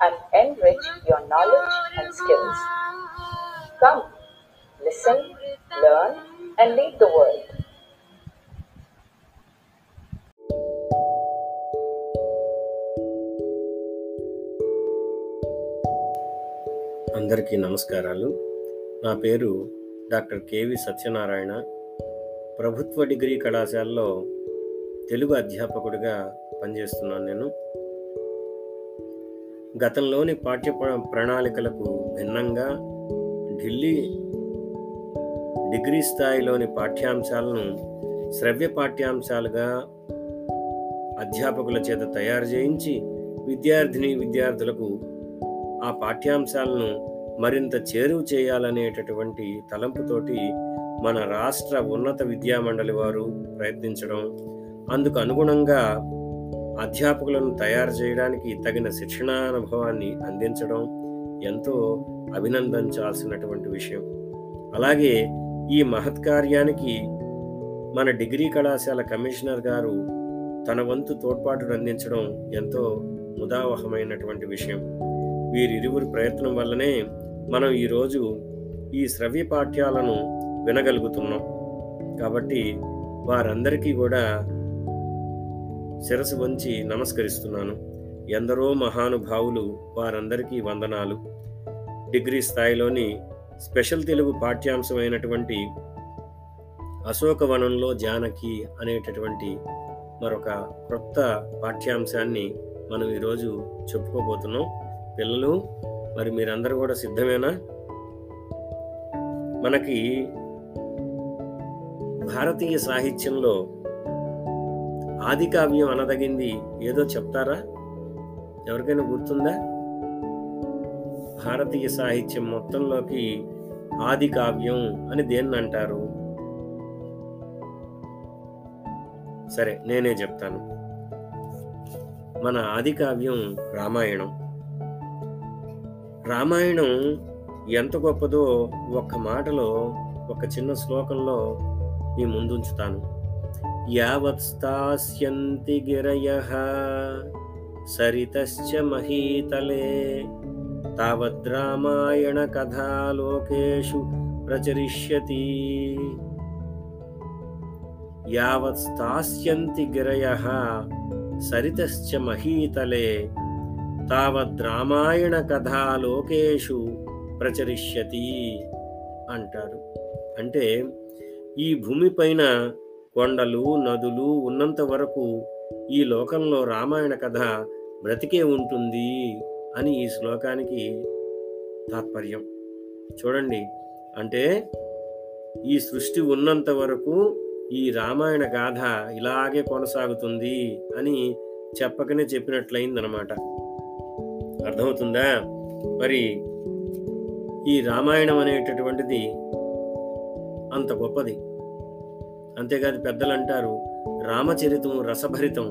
and enrich your knowledge and skills. Come, listen, learn, and lead the world. అందరికీ నమస్కారాలు నా పేరు doctor KV Satyanarayana ప్రభుత్వ డిగ్రీ కళాశాలలో తెలుగు అధ్యాపకుడిగా పనిచేస్తున్నాను నేను గతంలోని పాఠ్య ప్రణాళికలకు భిన్నంగా ఢిల్లీ డిగ్రీ స్థాయిలోని పాఠ్యాంశాలను శ్రవ్య పాఠ్యాంశాలుగా అధ్యాపకుల చేత తయారు చేయించి విద్యార్థిని విద్యార్థులకు ఆ పాఠ్యాంశాలను మరింత చేరువ చేయాలనేటటువంటి తలంపుతోటి మన రాష్ట్ర ఉన్నత విద్యా మండలి వారు ప్రయత్నించడం. అందుకు అనుగుణంగా అధ్యాపకులను తయారు చేయడానికి తగిన శిక్షణానుభవాన్ని అందించడం ఎంతో అభినందించాల్సినటువంటి విషయం. అలాగే ఈ మహత్కార్యానికి మన డిగ్రీ కళాశాల కమిషనర్ గారు తన వంతు తోడ్పాటును అందించడం ఎంతో ముదావహమైనటువంటి విషయం. వీరిరువురి ప్రయత్నం వల్లనే మనం ఈరోజు ఈ శ్రవ్య పాఠ్యాలను వినగలుగుతున్నాం. కాబట్టి వారందరికీ కూడా శిరసు వంచి నమస్కరిస్తున్నాను. ఎందరో మహానుభావులు వారందరికీ వందనాలు. డిగ్రీ స్థాయిలోని స్పెషల్ తెలుగు పాఠ్యాంశమైనటువంటి అశోకవనంలో జానకి అనేటటువంటి మరొక క్రొత్త పాఠ్యాంశాన్ని మనం ఈరోజు చెప్పుకోబోతున్నాం. పిల్లలు మరి మీరందరూ కూడా సిద్ధమేనా? మనకి భారతీయ సాహిత్యంలో ఆది కావ్యం అనదగింది. ఏదో చెప్తారా? ఎవరికైనా గుర్తుందా? భారతీయ సాహిత్యం మొత్తంలోకి ఆది కావ్యం అని దేన్ని అంటారు? సరే నేనే చెప్తాను. మన ఆది కావ్యం రామాయణం. రామాయణం ఎంత గొప్పదో ఒక్క మాటలో ఒక చిన్న శ్లోకంలో మీ ముందుంచుతాను. యావత్స్థాస్యంతి గిరయ సరితశ్చ మహీతలే. తావద్ రామాయణ కథా లోకేషు ప్రచరిష్యతి. యావత్స్థాస్యంతి గిరయ సరితశ్చ మహీతలే. తావద్ రామాయణ కథా లోకేషు ప్రచరిష్యతి అంటారు. అంటే ఈ భూమిపైన కొండలు నదులు ఉన్నంత వరకు ఈ లోకంలో రామాయణ కథ బ్రతికే ఉంటుంది అని ఈ శ్లోకానికి తాత్పర్యం. చూడండి అంటే ఈ సృష్టి ఉన్నంత వరకు ఈ రామాయణ గాథ ఇలాగే కొనసాగుతుంది అని చెప్పకనే చెప్పినట్లయిందనమాట అర్థమవుతుందా? మరి ఈ రామాయణం అనేటటువంటిది అంత గొప్పది. అంతేకాదు పెద్దలు అంటారు రామచరితం రసభరితం.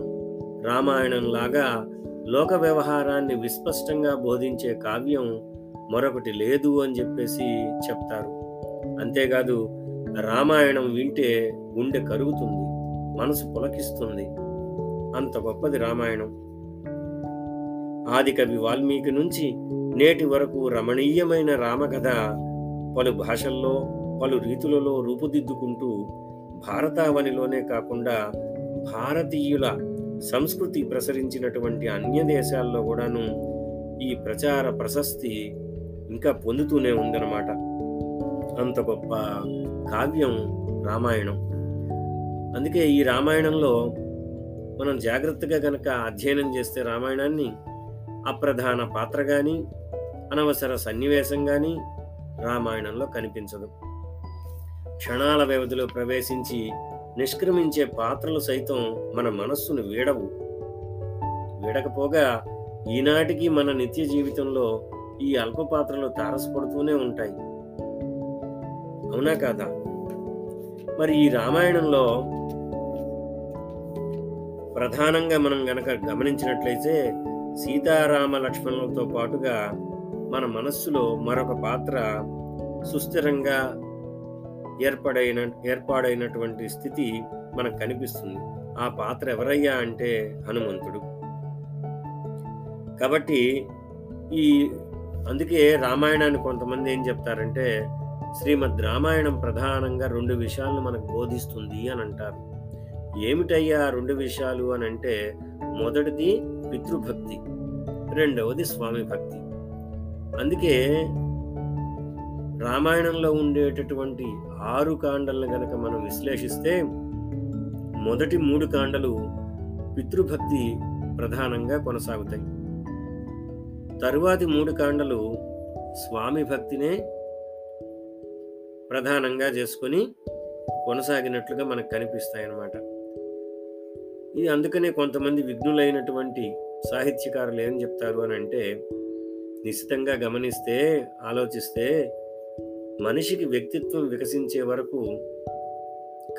రామాయణం లాగా లోక వ్యవహారాన్ని విస్పష్టంగా బోధించే కావ్యం మరొకటి లేదు అని చెప్పేసి చెప్తారు. అంతేకాదు రామాయణం వింటే గుండె కరుగుతుంది మనసు పులకిస్తుంది. అంత గొప్పది రామాయణం. ఆదికవి వాల్మీకి నుంచి నేటి వరకు రమణీయమైన రామకథ పలు భాషల్లో పలు రీతులలో రూపుదిద్దుకుంటూ భారతావనిలోనే కాకుండా భారతీయుల సంస్కృతి ప్రసరించినటువంటి అన్య దేశాల్లో కూడాను ఈ ప్రచార ప్రశస్తి ఇంకా పొందుతూనే ఉందన్నమాట. అంత గొప్ప కావ్యం రామాయణం. అందుకే ఈ రామాయణంలో మనం జాగ్రత్తగా కనుక అధ్యయనం చేస్తే రామాయణాన్ని అప్రధాన పాత్ర కానీ అనవసర సన్నివేశం కానీ రామాయణంలో కనిపించదు. క్షణాల వ్యవధిలో ప్రవేశించి నిష్క్రమించే పాత్రలు సైతం మన మనస్సును వీడవు. వీడకపోగా ఈనాటికి మన నిత్య జీవితంలో ఈ అల్ప పాత్రలు తారసపడుతూనే ఉంటాయి. అవునా కాదా? మరి ఈ రామాయణంలో ప్రధానంగా మనం గనక గమనించినట్లయితే సీతారామ లక్ష్మణులతో పాటుగా మన మనస్సులో మరొక పాత్ర సుస్థిరంగా ఏర్పడైన ఏర్పాడైనటువంటి స్థితి మనకు కనిపిస్తుంది. ఆ పాత్ర ఎవరయ్యా అంటే హనుమంతుడు. కాబట్టి ఈ అందుకే రామాయణాన్ని కొంతమంది ఏం చెప్తారంటే శ్రీమద్ రామాయణం ప్రధానంగా రెండు విషయాలను మనకు బోధిస్తుంది అని అంటారు. ఏమిటయ్యా రెండు విషయాలు అని అంటే మొదటిది పితృభక్తి రెండవది స్వామి భక్తి. అందుకే రామాయణంలో ఉండేటటువంటి ఆరు కాండలను గనక మనం విశ్లేషిస్తే మొదటి మూడు కాండలు పితృభక్తి ప్రధానంగా కొనసాగుతాయి. తరువాతి మూడు కాండలు స్వామి భక్తినే ప్రధానంగా చేసుకొని కొనసాగినట్లుగా మనకు కనిపిస్తాయి అన్నమాట ఇది అందుకనే కొంతమంది విఘ్నులైనటువంటి సాహిత్యకారులు ఏం చెప్తారు అని అంటే నిశ్చితంగా గమనిస్తే ఆలోచిస్తే మనిషికి వ్యక్తిత్వం వికసించే వరకు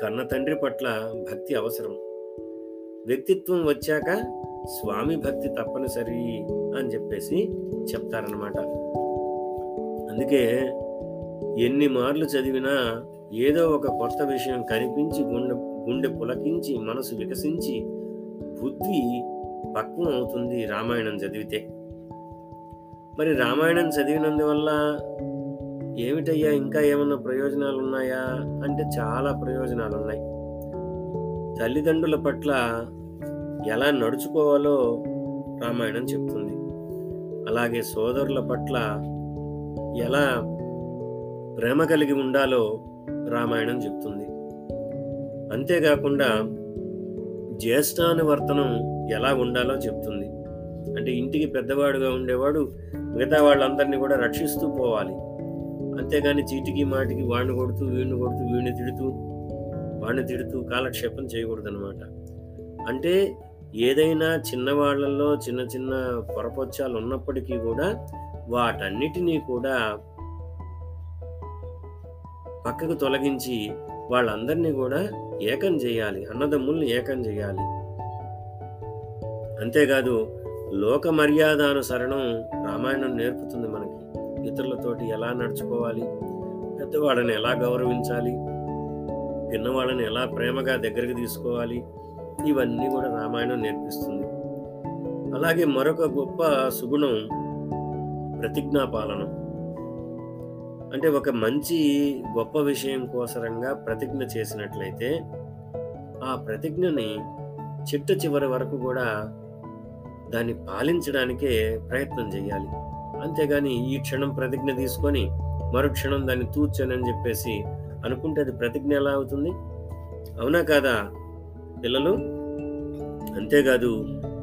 కన్న తండ్రి పట్ల భక్తి అవసరం. వ్యక్తిత్వం వచ్చాక స్వామి భక్తి తప్పనిసరి అని చెప్పేసి చెప్తారనమాట అందుకే ఎన్ని మార్లు చదివినా ఏదో ఒక కొత్త విషయం కనిపించి గుండె గుండె పులకించి మనసు వికసించి బుద్ధి పక్వం అవుతుంది రామాయణం చదివితే. మరి రామాయణం చదివినందువల్ల ఏమిటయ్యా? ఇంకా ఏమన్నా ప్రయోజనాలు ఉన్నాయా అంటే చాలా ప్రయోజనాలు ఉన్నాయి తల్లిదండ్రుల పట్ల ఎలా నడుచుకోవాలో రామాయణం చెప్తుంది. అలాగే సోదరుల పట్ల ఎలా ప్రేమ కలిగి ఉండాలో రామాయణం చెప్తుంది. అంతేకాకుండా జ్యేష్ఠానువర్తనం ఎలా ఉండాలో చెప్తుంది. అంటే ఇంటికి పెద్దవాడుగా ఉండేవాడు మిగతా వాళ్ళందరినీ కూడా రక్షిస్తూ పోవాలి. అంతేగాని చీటికి మాటికి వాడిని కొడుతూ వీడిని కొడుతూ వీడిని తిడుతూ వాడిని తిడుతూ కాలక్షేపం చేయకూడదు అనమాట అంటే ఏదైనా చిన్నవాళ్ళలో చిన్న చిన్న పొరపొచ్చాలు ఉన్నప్పటికీ కూడా వాటన్నిటినీ కూడా పక్కకు తొలగించి వాళ్ళందరినీ కూడా ఏకం చేయాలి అన్నదమ్ముల్ని ఏకం చేయాలి. అంతేకాదు లోక మర్యాదానుసరణం రామాయణం నేర్పుతుంది మనకి. ఇతరులతోటి ఎలా నడుచుకోవాలి? పెద్దవాళ్ళని ఎలా గౌరవించాలి? పిన్నవాళ్ళని ఎలా ప్రేమగా దగ్గరికి తీసుకోవాలి? ఇవన్నీ కూడా రామాయణం నేర్పిస్తుంది. అలాగే మరొక గొప్ప సుగుణం ప్రతిజ్ఞాపాలనం అంటే ఒక మంచి గొప్ప విషయం కోసరంగా ప్రతిజ్ఞ చేసినట్లయితే ఆ ప్రతిజ్ఞని చిట్ట చివరి వరకు కూడా దాన్ని పాలించడానికే ప్రయత్నం చేయాలి. అంతేగాని ఈ క్షణం ప్రతిజ్ఞ తీసుకొని మరుక్షణం దాన్ని తూర్చనని చెప్పేసి అనుకుంటే అది ప్రతిజ్ఞ ఎలా అవుతుంది? అవునా కాదా పిల్లలు? అంతేకాదు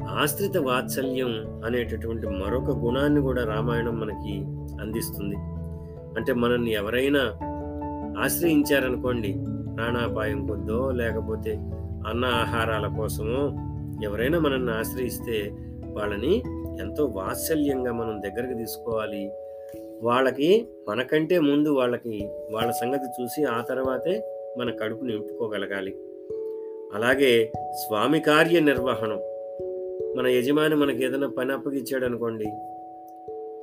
ఆశ్రిత వాత్సల్యం అనేటటువంటి మరొక గుణాన్ని కూడా రామాయణం మనకి అందిస్తుంది. అంటే మనల్ని ఎవరైనా ఆశ్రయించారనుకోండి ప్రాణాపాయం కొద్దో లేకపోతే అన్న ఆహారాల కోసమో ఎవరైనా మనల్ని ఆశ్రయిస్తే వాళ్ళని ఎంతో వాత్సల్యంగా మనం దగ్గరికి తీసుకోవాలి. వాళ్ళకి మనకంటే ముందు వాళ్ళకి వాళ్ళ సంగతి చూసి ఆ తర్వాతే మన కడుపు నింపుకోగలగాలి. అలాగే స్వామి కార్య నిర్వహణం. మన యజమాని మనకి ఏదైనా పని అప్పగిచ్చాడు అనుకోండి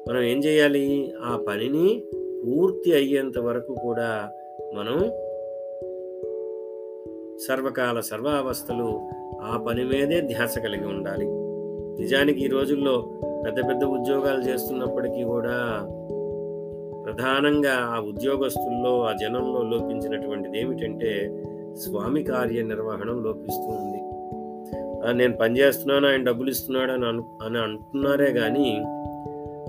మనం ఏం చేయాలి? ఆ పనిని పూర్తి అయ్యేంత వరకు కూడా మనం సర్వకాల సర్వావస్థలు ఆ పని మీదే ధ్యాస కలిగి ఉండాలి. నిజానికి ఈ రోజుల్లో పెద్ద పెద్ద ఉద్యోగాలు చేస్తున్నప్పటికీ కూడా ప్రధానంగా ఆ ఉద్యోగస్తుల్లో ఆ జనంలో లోపించినటువంటిది ఏమిటంటే స్వామి కార్య నిర్వహణం లోపిస్తూ ఉంది. నేను పని చేస్తున్నాను ఆయన డబ్బులు ఇస్తున్నాడు అని అను అని అంటున్నారే కానీ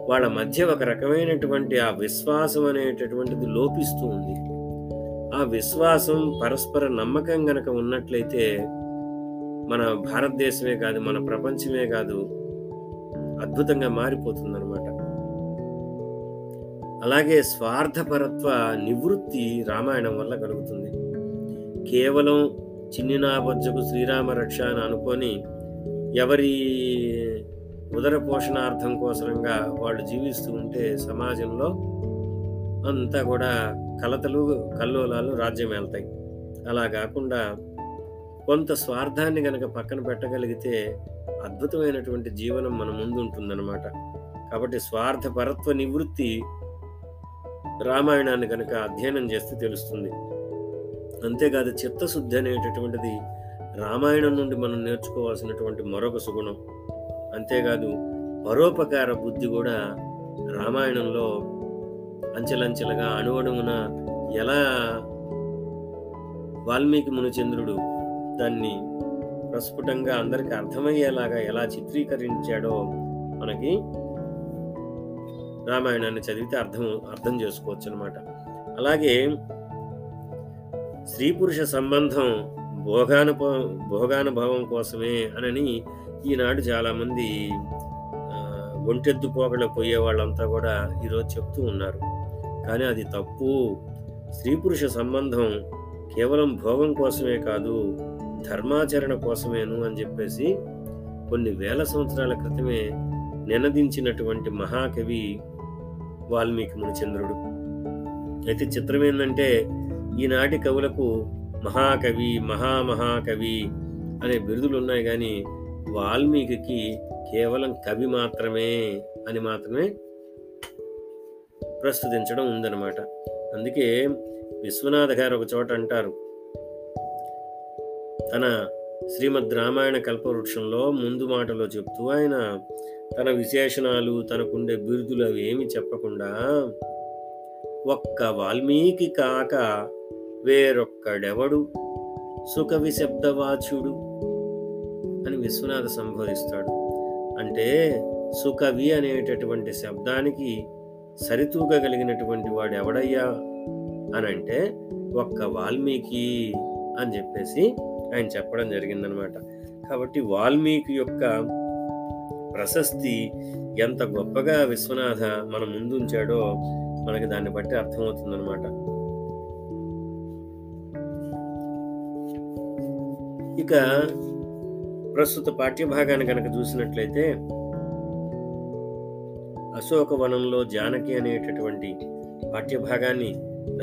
వాళ్ళ మధ్య ఒక రకమైనటువంటి ఆ విశ్వాసం అనేటటువంటిది లోపిస్తూ ఉంది. ఆ విశ్వాసం పరస్పర నమ్మకం గనక ఉన్నట్లయితే మన భారతదేశమే కాదు మన ప్రపంచమే కాదు అద్భుతంగా మారిపోతుందన్నమాట. అలాగే స్వార్థపరత్వ నివృత్తి రామాయణం వల్ల కలుగుతుంది. కేవలం చిన్ని శ్రీరామ రక్ష అని అనుకొని ఎవరి ఉదర పోషణార్థం కోసరంగా వాళ్ళు జీవిస్తూ ఉంటే సమాజంలో అంతా కూడా కలతలు కల్లోలాలు రాజ్యం వెళ్తాయి అలా కాకుండా కొంత స్వార్థాన్ని గనక పక్కన పెట్టగలిగితే అద్భుతమైనటువంటి జీవనం మన ముందు ఉంటుందన్నమాట కాబట్టి స్వార్థపరత్వ నివృత్తి రామాయణాన్ని కనుక అధ్యయనం చేస్తే తెలుస్తుంది. అంతేకాదు చిత్తశుద్ధి అనేటటువంటిది రామాయణం నుండి మనం నేర్చుకోవాల్సినటువంటి మరొక సుగుణం. అంతేకాదు పరోపకార బుద్ధి కూడా రామాయణంలో అంచెలంచెలుగా అణువణువున ఎలా వాల్మీకి మునిచంద్రుడు దాన్ని ప్రస్ఫుటంగా అందరికి అర్థమయ్యేలాగా ఎలా చిత్రీకరించాడో మనకి రామాయణాన్ని చదివితే అర్థం అర్థం చేసుకోవచ్చు అనమాట అలాగే స్త్రీ పురుష సంబంధం భోగానుభ భోగానుభవం కోసమే అనని ఈనాడు చాలామంది ఒంటెద్దు పోగడ పోయే వాళ్ళంతా కూడా ఈరోజు చెప్తూ ఉన్నారు. కానీ అది తప్పు. స్త్రీ పురుష సంబంధం కేవలం భోగం కోసమే కాదు ధర్మాచరణ కోసమేను అని చెప్పేసి కొన్ని వేల సంవత్సరాల క్రితమే నినదించినటువంటి మహాకవి వాల్మీకి మునిచంద్రుడు అయితే చిత్రం ఏంటంటే ఈనాటి కవులకు మహాకవి మహామహాకవి అనే బిరుదులు ఉన్నాయి కానీ వాల్మీకి కేవలం కవి మాత్రమే అని మాత్రమే ప్రస్తుతించడం ఉందన్నమాట. అందుకే విశ్వనాథ్ గారు ఒక చోట అంటారు తన శ్రీమద్ రామాయణ కల్పవృక్షంలో ముందు మాటలో చెప్తూ ఆయన తన విశేషణాలు తనకుండే బిరుదులు అవి ఏమి చెప్పకుండా ఒక్క వాల్మీకి కాక వేరొక్కడెవడు? సుకవి శబ్దవాచ్యుడు అని విశ్వనాథ సంబోధిస్తాడు. అంటే సుకవి అనేటటువంటి శబ్దానికి సరితూగగలిగినటువంటి వాడు ఎవడయ్యా అని అంటే ఒక్క వాల్మీకి అని చెప్పేసి ఆయన చెప్పడం జరిగిందనమాట. కాబట్టి వాల్మీకి యొక్క ప్రశస్తి ఎంత గొప్పగా విశ్వనాథ మన ముందు ఉంచాడో మనకి దాన్ని బట్టి అర్థమవుతుందనమాట. ఇక ప్రస్తుత పాఠ్యభాగాన్ని కనుక చూసినట్లయితే అశోకవనంలో జానకి అనేటటువంటి పాఠ్యభాగాన్ని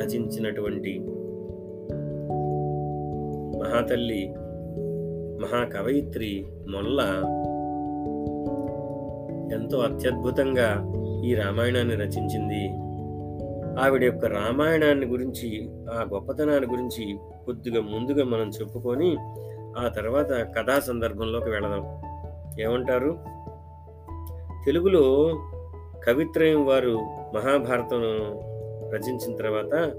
రచించినటువంటి మహాతల్లి మహాకవయిత్రి మొల్ల ఎంతో అత్యద్భుతంగా ఈ రామాయణాన్ని రచించింది. ఆవిడ యొక్క రామాయణాన్ని గురించి ఆ గొప్పతనాన్ని గురించి కొద్దిగా ముందుగా మనం చెప్పుకొని ఆ తర్వాత కథా సందర్భంలోకి వెళదాం. ఏమంటారు? తెలుగులో కవిత్రయం వారు మహాభారతం రచించిన తర్వాత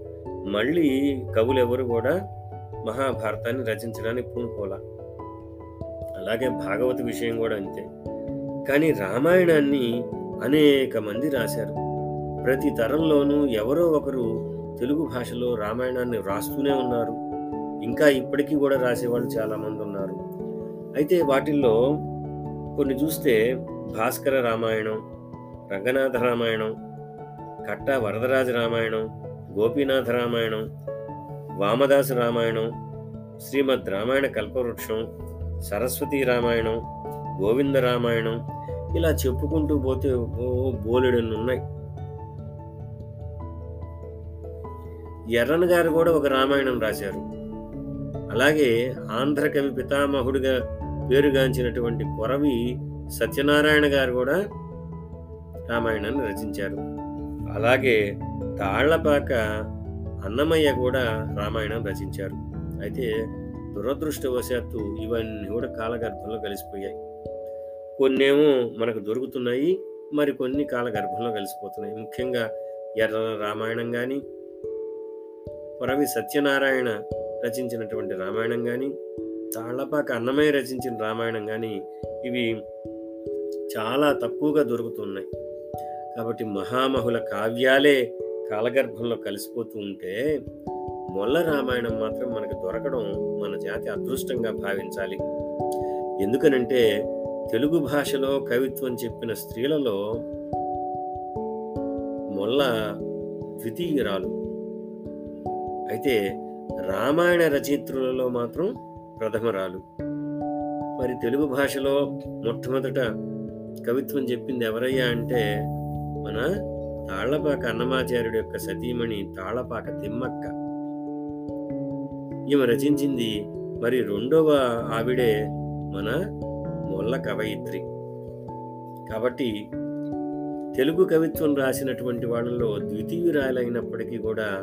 మళ్ళీ కవులు ఎవరు కూడా మహాభారతాన్ని రచించడానికి పూనుకోల అలాగే భాగవత విషయం కూడా అంతే. కానీ రామాయణాన్ని అనేక మంది రాశారు. ప్రతి తరంలోనూ ఎవరో ఒకరు తెలుగు భాషలో రామాయణాన్ని రాస్తూనే ఉన్నారు. ఇంకా ఇప్పటికీ కూడా రాసేవాళ్ళు చాలామంది ఉన్నారు. అయితే వాటిల్లో కొన్ని చూస్తే భాస్కర రామాయణం రంగనాథ రామాయణం కట్ట వరదరాజ రామాయణం గోపీనాథ రామాయణం వామదాస రామాయణం శ్రీమద్ రామాయణ కల్పవృక్షం సరస్వతి రామాయణం గోవింద రామాయణం ఇలా చెప్పుకుంటూ పోతే ఓ బోలెడన్ని ఉన్నాయి. ఎర్రన్ గారు కూడా ఒక రామాయణం రాశారు. అలాగే ఆంధ్ర కవి పితామహుడిగా పేరుగాంచినటువంటి కొరవి సత్యనారాయణ గారు కూడా రామాయణాన్ని రచించారు. అలాగే తాళ్ళపాక అన్నమయ్య కూడా రామాయణం రచించారు. అయితే దురదృష్టవశాత్తు ఇవన్నీ కూడా కాలగర్భంలో కలిసిపోయాయి. కొన్నేమో మనకు దొరుకుతున్నాయి మరి కొన్ని కాలగర్భంలో కలిసిపోతున్నాయి. ముఖ్యంగా ఎర్ర రామాయణం కానీ పొరవి సత్యనారాయణ రచించినటువంటి రామాయణం కానీ తాళ్ళపాక అన్నమయ్య రచించిన రామాయణం కానీ ఇవి చాలా తక్కువగా దొరుకుతున్నాయి. కాబట్టి మహామహుల కావ్యాలే కాలగర్భంలో కలిసిపోతూ ఉంటే మొల్ల రామాయణం మాత్రం మనకు దొరకడం మన జాతి అదృష్టంగా భావించాలి. ఎందుకనంటే తెలుగు భాషలో కవిత్వం చెప్పిన స్త్రీలలో మొల్ల ద్వితీయురాలు. అయితే రామాయణ రచయిత్రులలో మాత్రం ప్రథమరాలు. మరి తెలుగు భాషలో మొట్టమొదట కవిత్వం చెప్పింది ఎవరయ్యా అంటే మన తాళ్ళపాక అన్నమాచార్యుడి యొక్క సతీమణి తాళ్ళపాక తిమ్మక్క. ఈమె రచించింది మరి రెండవ ఆవిడే మన మొల్ల కవయిత్రి. కాబట్టి తెలుగు కవిత్వం రాసినటువంటి వాళ్ళలో ద్వితీయురాలైనప్పటికీ కూడా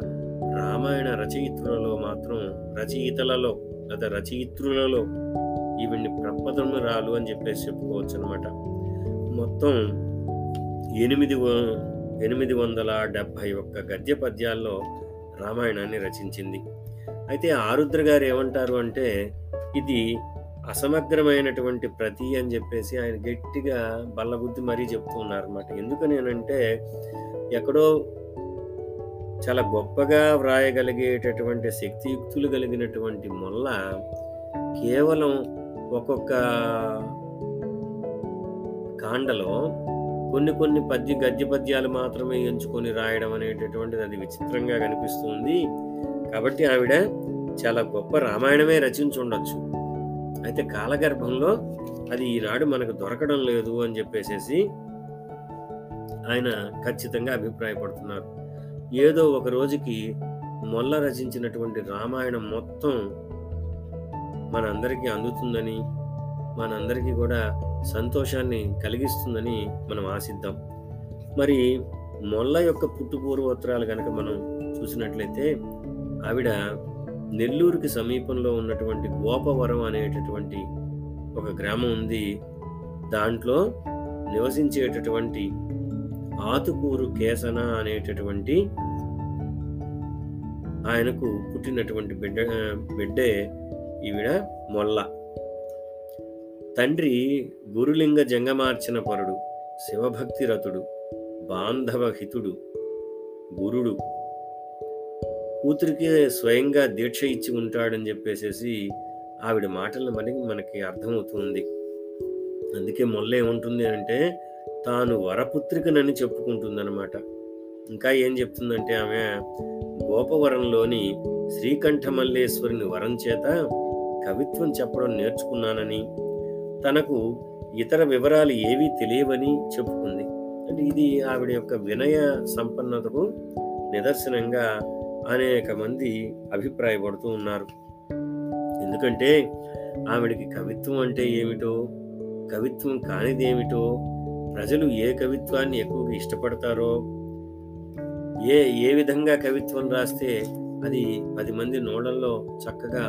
రామాయణ రచయిత్రులలో మాత్రం రచయితలలో లేదా రచయిత్రులలో ఈవిడ్ని ప్రపదమురాలు అని చెప్పేసి చెప్పుకోవచ్చు అనమాట మొత్తం ఎనిమిది వ- ఎనిమిది వందల డెబ్భై ఒక్క గద్య పద్యాల్లో రామాయణాన్ని రచించింది. అయితే ఆరుద్ర గారు ఏమంటారు అంటే ఇది అసమగ్రమైనటువంటి ప్రతి అని చెప్పేసి ఆయన గట్టిగా బల్లబుద్ధి మరీ చెప్తూ ఉన్నారన్నమాట. ఎందుకనేనంటే ఎక్కడో చాలా గొప్పగా వ్రాయగలిగేటటువంటి శక్తియుక్తులు కలిగినటువంటి మొల్ల కేవలం ఒక్కొక్క కాండలో కొన్ని కొన్ని పద్య గద్య పద్యాలు మాత్రమే ఎంచుకొని రాయడం అనేటటువంటిది అది విచిత్రంగా కనిపిస్తుంది. కాబట్టి ఆవిడ చాలా గొప్ప రామాయణమే రచించుండొచ్చు. అయితే కాలగర్భంలో అది ఈనాడు మనకు దొరకడం లేదు అని చెప్పేసేసి ఆయన ఖచ్చితంగా అభిప్రాయపడుతున్నారు. ఏదో ఒక రోజుకి మొల్ల రచించినటువంటి రామాయణం మొత్తం మనందరికీ అందుతుందని మనందరికీ కూడా సంతోషాన్ని కలిగిస్తుందని మనం ఆశిద్దాం. మరి మొల్ల యొక్క పుట్టు పూర్వోత్తరాలు కనుక మనం చూసినట్లయితే ఆవిడ నెల్లూరుకి సమీపంలో ఉన్నటువంటి గోపవరం అనేటటువంటి ఒక గ్రామం ఉంది. దాంట్లో నివసించేటటువంటి ఆతుకూరు కేసన అనేటటువంటి ఆయనకు పుట్టినటువంటి బిడ్డ బిడ్డే ఈవిడ మొల్ల. తండ్రి గురులింగ జంగమార్చన పరుడు శివభక్తి రతుడు బాంధవ హితుడు గురుడు. కూతురికి స్వయంగా దీక్ష ఇచ్చి ఉంటాడని చెప్పేసేసి ఆవిడ మాటలను మనకి మనకి అర్థమవుతుంది. అందుకే మొల్ల ఏముంటుంది అంటే తాను వరపుత్రికనని చెప్పుకుంటుందన్నమాట. ఇంకా ఏం చెప్తుందంటే ఆమె గోపవరంలోని శ్రీకంఠమల్లేశ్వరుని వరం చేత కవిత్వం చెప్పడం నేర్చుకున్నానని తనకు ఇతర వివరాలు ఏవీ తెలియవని చెప్పుకుంది. అంటే ఇది ఆవిడ యొక్క వినయ సంపన్నతకు నిదర్శనంగా అనేక మంది అభిప్రాయపడుతూ ఉన్నారు. ఎందుకంటే ఆవిడకి కవిత్వం అంటే ఏమిటో కవిత్వం కానిది ఏమిటో ప్రజలు ఏ కవిత్వాన్ని ఎక్కువగా ఇష్టపడతారో ఏ ఏ విధంగా కవిత్వం రాస్తే అది పది మంది నోడల్లో చక్కగా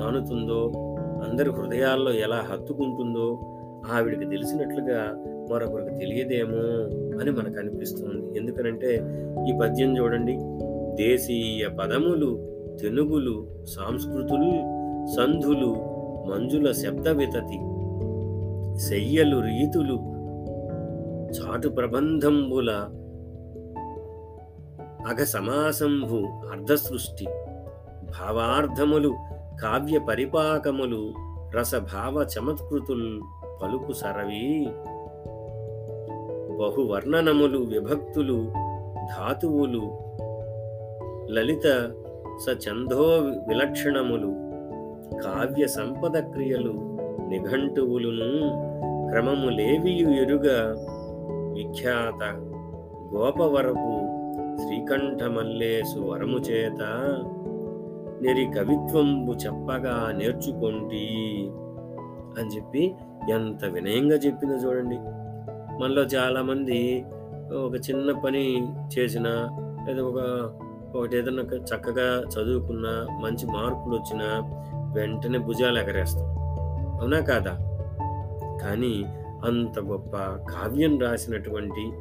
నానుతుందో అందరి హృదయాల్లో ఎలా హత్తుకుంటుందో ఆవిడకి తెలిసినట్లుగా మరొకరికి తెలియదేమో అని మనకు అనిపిస్తుంది. ఎందుకనంటే ఈ పద్యం చూడండి. దేశీయ పదములు తెనుగులు సాంస్కృతులు సంధులు మంజుల శబ్ద వితతి శయ్యలు రీతులు చాటు ప్రబంధంబుల అఘ సమాసంభు అర్ధసృష్టి భావార్థములు కావ్య పరిపాకములు రసభావ చమత్కృతుల్ పలుకు సరవి. బహువర్ణనములు విభక్తులు ధాతువులు లలిత సచందో విలక్షణములు కావ్య సంపద క్రియలు నిఘంటువులును క్రమములేవియు ఎరుగ విఖ్యాత గోపవరపు శ్రీకంఠమల్లేసు వరము చేత నేరి కవిత్వంబు చెప్పగా నేర్చుకోండి అని చెప్పి ఎంత వినయంగా చెప్పిందో చూడండి. మనలో చాలామంది ఒక చిన్న పని చేసినా లేదా ఒక ఒకటి ఏదైనా చక్కగా చదువుకున్నా మంచి మార్కులు వచ్చినా వెంటనే భుజాలు ఎగరేస్తాం. అవునా కాదా? కానీ అంత గొప్ప కావ్యం రాసినటువంటి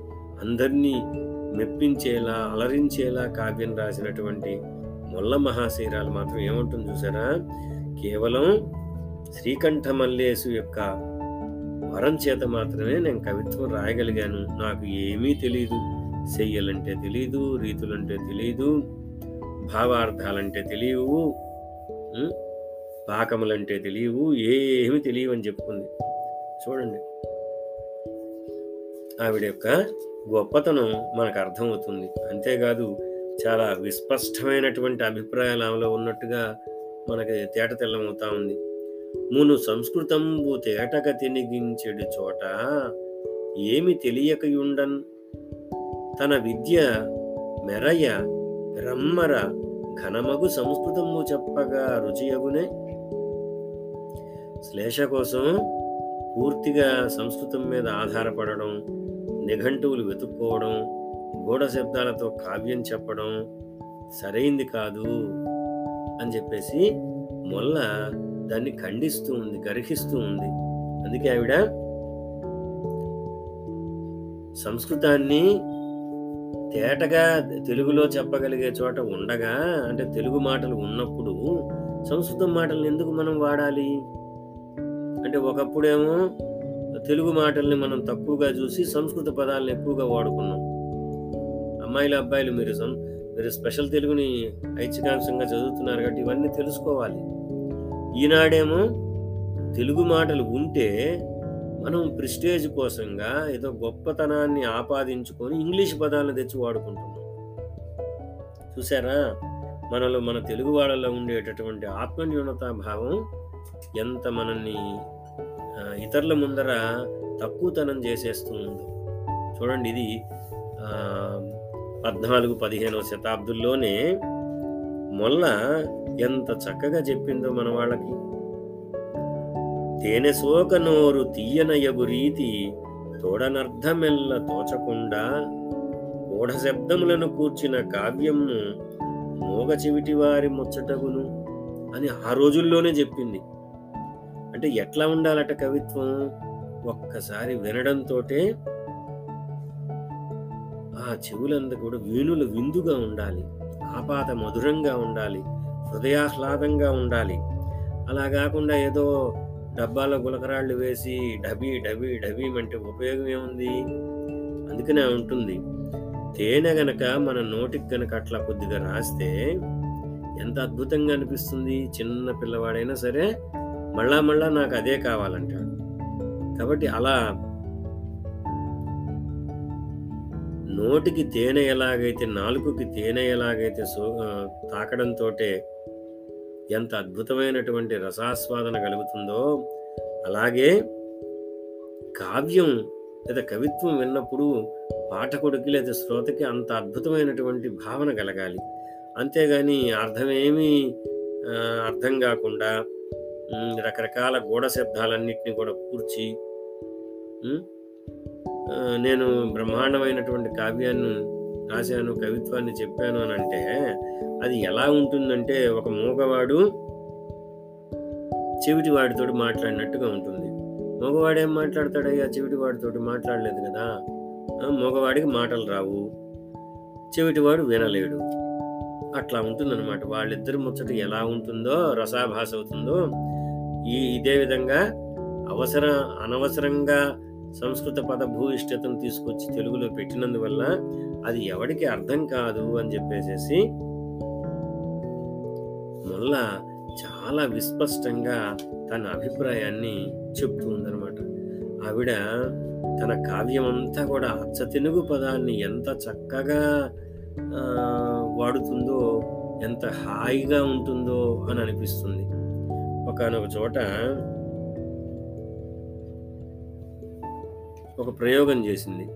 అందరినీ మెప్పించేలా అలరించేలా కావ్యం రాసినటువంటి ముల్ల మహాశీరాలు మాత్రం ఏమంటుంది చూసారా? కేవలం శ్రీకంఠ మల్లేశు యొక్క వరం చేత మాత్రమే నేను కవిత్వం రాయగలిగాను. నాకు ఏమీ తెలియదు చెయ్యలంటే తెలియదు రీతులంటే తెలియదు భావార్థాలంటే తెలియవు పాకములంటే తెలియవు ఏమి తెలియవు అని చెప్పుకుంది. చూడండి. ఆవిడ యొక్క గొప్పతనం మనకు అర్థమవుతుంది. అంతేకాదు చాలా విస్పష్టమైనటువంటి అభిప్రాయాలు ఆమెలో ఉన్నట్టుగా మనకి తేట తెల్లమవుతా ఉంది. మును సంస్కృతంబు తేటక తినిగించెడు చోట ఏమి తెలియకయుండన్? తన విద్య మెరయ బ్రహ్మర ఘనమగు సంస్కృతము చెప్పగా రుచియగునే? శ్లేష కోసం పూర్తిగా సంస్కృతం మీద ఆధారపడడం నిఘంటువులు వెతుక్కోవడం గూఢ శబ్దాలతో కావ్యం చెప్పడం సరైంది కాదు అని చెప్పేసి మొల్ల దాన్ని ఖండిస్తూ ఉంది గర్హిస్తూ ఉంది. అందుకే ఆవిడ సంస్కృతాన్ని తేటగా తెలుగులో చెప్పగలిగే చోట ఉండగా అంటే తెలుగు మాటలు ఉన్నప్పుడు సంస్కృతం మాటలను ఎందుకు మనం వాడాలి? అంటే ఒకప్పుడేమో తెలుగు మాటల్ని మనం తక్కువగా చూసి సంస్కృత పదాలను ఎక్కువగా వాడుకున్నాం. అమ్మాయిలు అబ్బాయిలు మీరు మీరు స్పెషల్ తెలుగుని ఐచ్ఛికాంశంగా చదువుతున్నారు కాబట్టి ఇవన్నీ తెలుసుకోవాలి. ఈనాడేమో తెలుగు మాటలు ఉంటే మనం ప్రిస్టేజ్ కోసంగా ఏదో గొప్పతనాన్ని ఆపాదించుకొని ఇంగ్లీష్ పదాలను తెచ్చి వాడుకుంటున్నాం. చూసారా మనలో మన తెలుగు వాళ్ళలో ఉండేటటువంటి ఆత్మన్యూనతా భావం ఎంత మనల్ని ఇతరుల ముందర తక్కువతనం చేసేస్తూ ఉందో. చూడండి ఇది పద్నాలుగు పదిహేనవ శతాబ్దుల్లోనే మొల్ల ఎంత చక్కగా చెప్పిందో మన వాళ్ళకి. తేనె సోక నోరు తీయనయగు రీతి తోడనర్థమెల్ల తోచకుండా ఓఢ శబ్దములను కూర్చిన కావ్యంను మోగ చెవిటి వారి ముచ్చటగును అని ఆ రోజుల్లోనే చెప్పింది. అంటే ఎట్లా ఉండాలట కవిత్వం? ఒక్కసారి వినడంతోటే ఆ చెవులందు కూడా వీణులు విందుగా ఉండాలి. ఆపాత మధురంగా ఉండాలి. హృదయాహ్లాదంగా ఉండాలి. అలా కాకుండా ఏదో డబ్బాలో గులకరాళ్ళు వేసి డబీ డబీ డబీ అంటే ఉపయోగం ఏముంది? అందుకనే ఉంటుంది. తేనె గనక మన నోటికి గనక అట్లా కొద్దిగా రాస్తే ఎంత అద్భుతంగా అనిపిస్తుంది? చిన్న పిల్లవాడైనా సరే మళ్ళా మళ్ళా నాకు అదే కావాలంటాడు. కాబట్టి అలా నోటికి తేనె ఎలాగైతే నాలుకకి తేనె ఎలాగైతే సో తాకడంతో తాకడంతోటే ఎంత అద్భుతమైనటువంటి రసాస్వాదన కలుగుతుందో అలాగే కావ్యం లేదా కవిత్వం విన్నప్పుడు పాఠకుడికి లేదా శ్రోతకి అంత అద్భుతమైనటువంటి భావన కలగాలి. అంతేగాని అర్థమేమీ అర్థం కాకుండా రకరకాల గూఢ శబ్దాలన్నింటినీ కూడా కూర్చి నేను బ్రహ్మాండమైనటువంటి కావ్యాన్ని రాశాను కవిత్వాన్ని చెప్పాను అని అంటే అది ఎలా ఉంటుందంటే ఒక మూగవాడు చెవిటి వాడితో మాట్లాడినట్టుగా ఉంటుంది. మగవాడు ఏం మాట్లాడతాడయ్యా చెవిటి మాట్లాడలేదు కదా. మగవాడికి మాటలు రావు. చెవిటివాడు వినలేడు. అట్లా ఉంటుందన్నమాట. వాళ్ళిద్దరు ముచ్చట ఎలా ఉంటుందో రసాభాస అవుతుందో ఈ ఇదే విధంగా అవసర అనవసరంగా సంస్కృత పద భూయిష్టతను తీసుకొచ్చి తెలుగులో పెట్టినందువల్ల అది ఎవడికి అర్థం కాదు అని చెప్పేసేసి మళ్ళా చాలా విస్పష్టంగా తన అభిప్రాయాన్ని చెప్తూ ఉందనమాట ఆవిడ తన కావ్యం అంతా కూడా అచ్చ తెలుగు పదాన్ని ఎంత చక్కగా వాడుతుందో ఎంత హాయిగా ఉంటుందో అని అనిపిస్తుంది. ఒకనొక చోట ఒక ప్రయోగం చేసింది.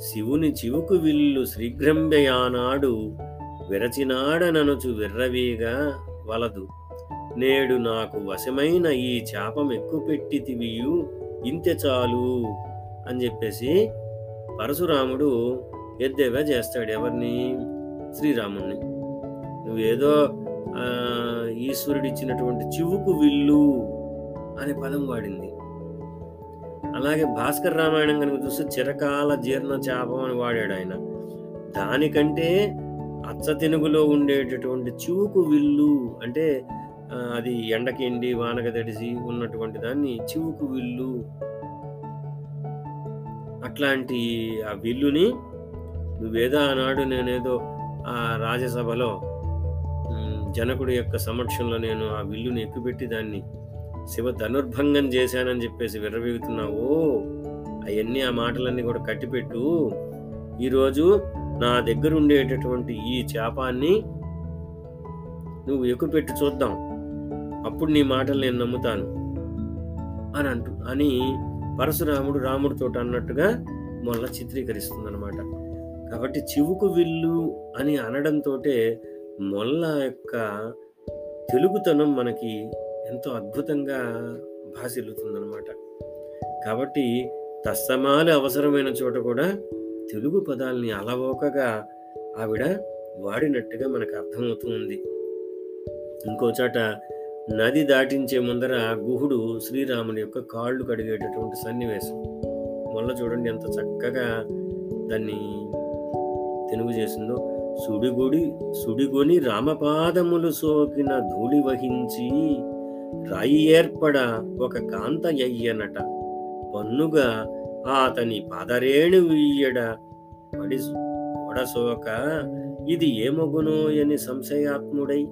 శివుని చివుకు విల్లు శ్రీగ్రంబయానాడు విరచినాడననుచు విర్రవీగా వలదు. నేడు నాకు వశమైన ఈ చాపం ఎక్కుపెట్టితివియు ఇంతె చాలు అని చెప్పేసి పరశురాముడు ఎద్దేవా చేస్తాడు ఎవరిని? శ్రీరాముణ్ణి. నువ్వేదో ఈశ్వరుడిచ్చినటువంటి చివుకు విల్లు అనే పదం వాడింది. అలాగే భాస్కర్ రామాయణం కనుక చూస్తే చిరకాల జీర్ణ చాపం అని వాడాడు ఆయన. దానికంటే అచ్చ తెనుగులో ఉండేటటువంటి చివుకు విల్లు అంటే అది ఎండకి ఎండి వానక తడిసి ఉన్నటువంటి దాన్ని చివుకు విల్లు అట్లాంటి ఆ విల్లుని నువ్వేదో ఆనాడు నేనేదో ఆ రాజ్యసభలో జనకుడి యొక్క సమక్షంలో నేను ఆ విల్లుని ఎక్కుపెట్టి దాన్ని శివ ధనుర్భంగం చేశానని చెప్పేసి విర్రవీగుతున్నావు. అవన్నీ ఆ మాటలన్నీ కూడా కట్టిపెట్టు. ఈరోజు నా దగ్గర ఉండేటటువంటి ఈ చేపాన్ని నువ్వు ఎక్కుపెట్టి చూద్దాం. అప్పుడు నీ మాటలు నేను నమ్ముతాను. అని అంటు అని పరశురాముడు రాముడితో అన్నట్టుగా మొల్ల చిత్రీకరిస్తుంది అనమాట కాబట్టి చివుకు విల్లు అని అనడంతో మొల్ల యొక్క తెలుగుతనం మనకి ఎంతో అద్భుతంగా భాసిల్లుతుందనమాట కాబట్టి తస్తమాలు అవసరమైన చోట కూడా తెలుగు పదాలని అలవోకగా ఆవిడ వాడినట్టుగా మనకు అర్థమవుతుంది. ఇంకో చాట నది దాటించే ముందర గుహుడు శ్రీరాముని యొక్క కాళ్ళు కడిగేటటువంటి సన్నివేశం. మొన్న చూడండి ఎంత చక్కగా దాన్ని తెలుగు చేసిందో. సుడిగుడి సుడిగొని రామపాదములు సోకిన ధూళి వహించి రాయి ఏర్పడ ఒక కాంత అయ్యనట. పన్నుగా అతని పాదరేణు ఇయ్యడ పడి ఒడసోక ఇది ఏమగునో అని సంశయాత్ముడై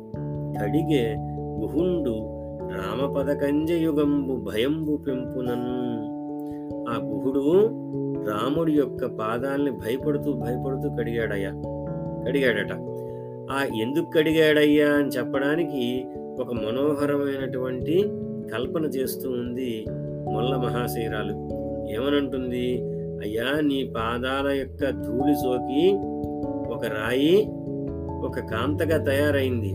కడిగే గుహుండు రామపదకంజయుగంబు భయంబు పెంపునన్. ఆ గుహుడు రాముడి యొక్క పాదాల్ని భయపడుతూ భయపడుతూ కడిగాడయ్యా. కడిగాడట. ఆ ఎందుకు కడిగాడయ్యా అని చెప్పడానికి ఒక మనోహరమైనటువంటి కల్పన చేస్తూ ఉంది మొల్ల మహాశీరాలు ఏమనంటుంది? అయ్యా నీ పాదాల యొక్క ధూళి సోకి ఒక రాయి ఒక కాంతగా తయారైంది.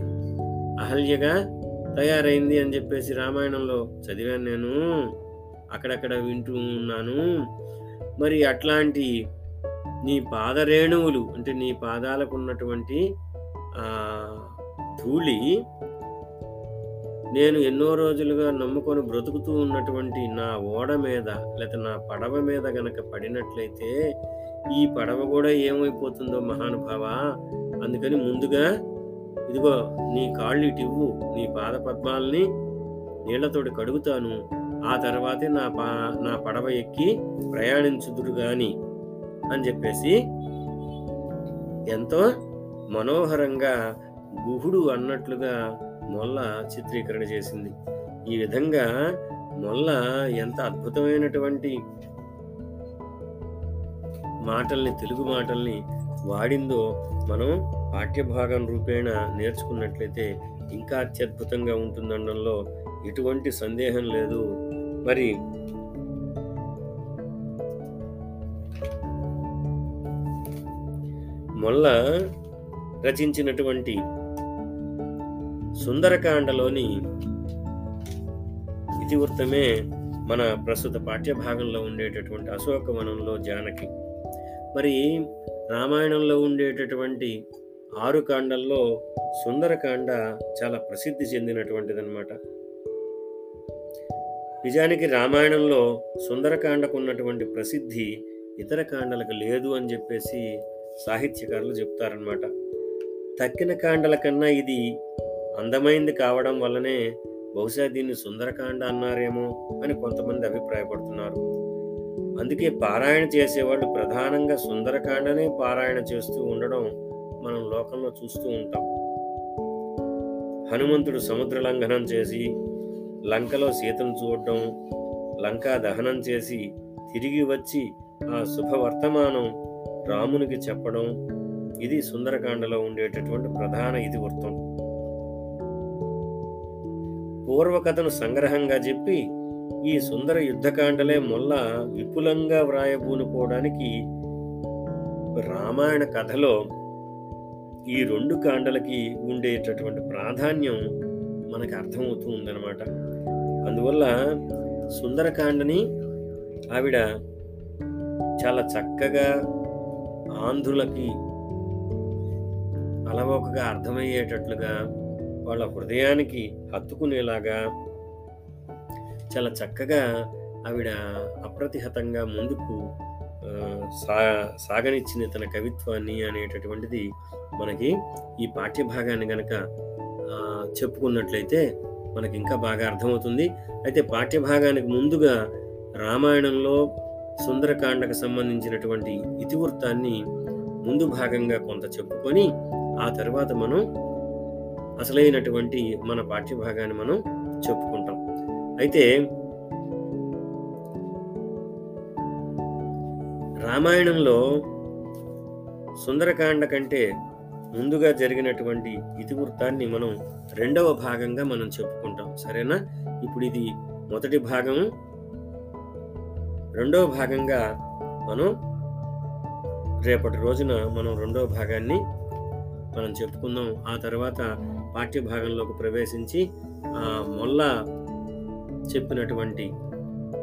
అహల్యగా తయారైంది అని చెప్పేసి రామాయణంలో చదివాను నేను. అక్కడక్కడ వింటూ ఉన్నాను. మరి అట్లాంటి నీ పాదరేణువులు అంటే నీ పాదాలకు ఉన్నటువంటి ధూళి నేను ఎన్నో రోజులుగా నమ్ముకొని బ్రతుకుతూ ఉన్నటువంటి నా ఓడ మీద లేకపోతే నా పడవ మీద గనక పడినట్లయితే ఈ పడవ కూడా ఏమైపోతుందో మహానుభావ? అందుకని ముందుగా ఇదిగో నీ కాళ్ళు ఇటు ఇవ్వు నీ పాద పద్మాల్ని నీళ్ళతోటి కడుగుతాను. ఆ తర్వాతే నా పా నా పడవ ఎక్కి ప్రయాణించుదురు గాని అని చెప్పేసి ఎంతో మనోహరంగా గుహుడు అన్నట్లుగా మొల్ల చిత్రీకరణ చేసింది. ఈ విధంగా మొల్ల ఎంత అద్భుతమైనటువంటి మాటల్ని తెలుగు మాటల్ని వాడిందో మనం పాఠ్యభాగం రూపేణ నేర్చుకున్నట్లయితే ఇంకా అత్యద్భుతంగా ఉంటుందనడంలో ఎటువంటి సందేహం లేదు. మరి మొల్ల రచించినటువంటి సుందరకాండలోని ఇతివృత్తమే మన ప్రస్తుత పాఠ్యభాగంలో ఉండేటటువంటి అశోకవనంలో జానకి. మరి రామాయణంలో ఉండేటటువంటి ఆరు కాండల్లో సుందరకాండ చాలా ప్రసిద్ధి చెందినటువంటిదన్నమాట. నిజానికి రామాయణంలో సుందరకాండకు ఉన్నటువంటి ప్రసిద్ధి ఇతర కాండలకు లేదు అని చెప్పేసి సాహిత్యకారులు చెప్తారనమాట తక్కిన కాండల కన్నా ఇది అందమైంది కావడం వల్లనే బహుశా దీన్ని సుందరకాండ అన్నారేమో అని కొంతమంది అభిప్రాయపడుతున్నారు. అందుకే పారాయణ చేసేవాళ్ళు ప్రధానంగా సుందరకాండనే పారాయణ చేస్తూ ఉండడం మనం లోకంలో చూస్తూ ఉంటాం. హనుమంతుడు సముద్ర లంఘనం చేసి లంకలో సీతను చూడడం లంకా దహనం చేసి తిరిగి వచ్చి ఆ శుభవర్తమానం రామునికి చెప్పడం ఇది సుందరకాండలో ఉండేటటువంటి ప్రధాన ఇతివృత్తం. పూర్వకథను సంగ్రహంగా చెప్పి ఈ సుందర యుద్ధకాండలే మొల్ల విపులంగా వ్రాయబూనుకోవడానికి రామాయణ కథలో ఈ రెండు కాండలకి ఉండేటటువంటి ప్రాధాన్యం మనకు అర్థమవుతూ ఉందన్నమాట. అందువల్ల సుందరకాండని ఆవిడ చాలా చక్కగా ఆంధ్రులకి అలవోకగా అర్థమయ్యేటట్లుగా వాళ్ళ హృదయానికి హత్తుకునేలాగా చాలా చక్కగా ఆవిడ అప్రతిహతంగా ముందుకు సా సాగనిచ్చిన తన కవిత్వాన్ని అనేటటువంటిది మనకి ఈ పాఠ్యభాగాన్ని గనక చెప్పుకున్నట్లయితే మనకి ఇంకా బాగా అర్థమవుతుంది. అయితే పాఠ్యభాగానికి ముందుగా రామాయణంలో సుందరకాండకు సంబంధించినటువంటి ఇతివృత్తాన్ని ముందు భాగంగా కొంత చెప్పుకొని ఆ తర్వాత మనం అసలైనటువంటి మన పాఠ్యభాగాన్ని మనం చెప్పుకుంటాం. అయితే రామాయణంలో సుందరకాండ కంటే ముందుగా జరిగినటువంటి ఇతివృత్తాన్ని మనం రెండవ భాగంగా మనం చెప్పుకుంటాం. సరేనా? ఇప్పుడు ఇది మొదటి భాగం. రెండవ భాగంగా మనం రేపటి రోజున మనం రెండవ భాగాన్ని మనం చెప్పుకుందాం. ఆ తర్వాత పాఠ్యభాగంలోకి ప్రవేశించి ఆ మొల్ల చెప్పినటువంటి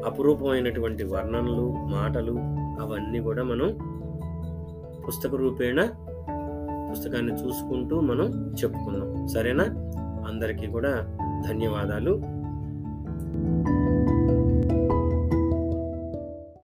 అపురూపమైనటువంటి వర్ణనలు మాటలు అవన్నీ కూడా మనం పుస్తక రూపేణ పుస్తకాన్ని చూసుకుంటూ మనం చెప్పుకున్నాం. సరేనా? అందరికీ కూడా ధన్యవాదాలు.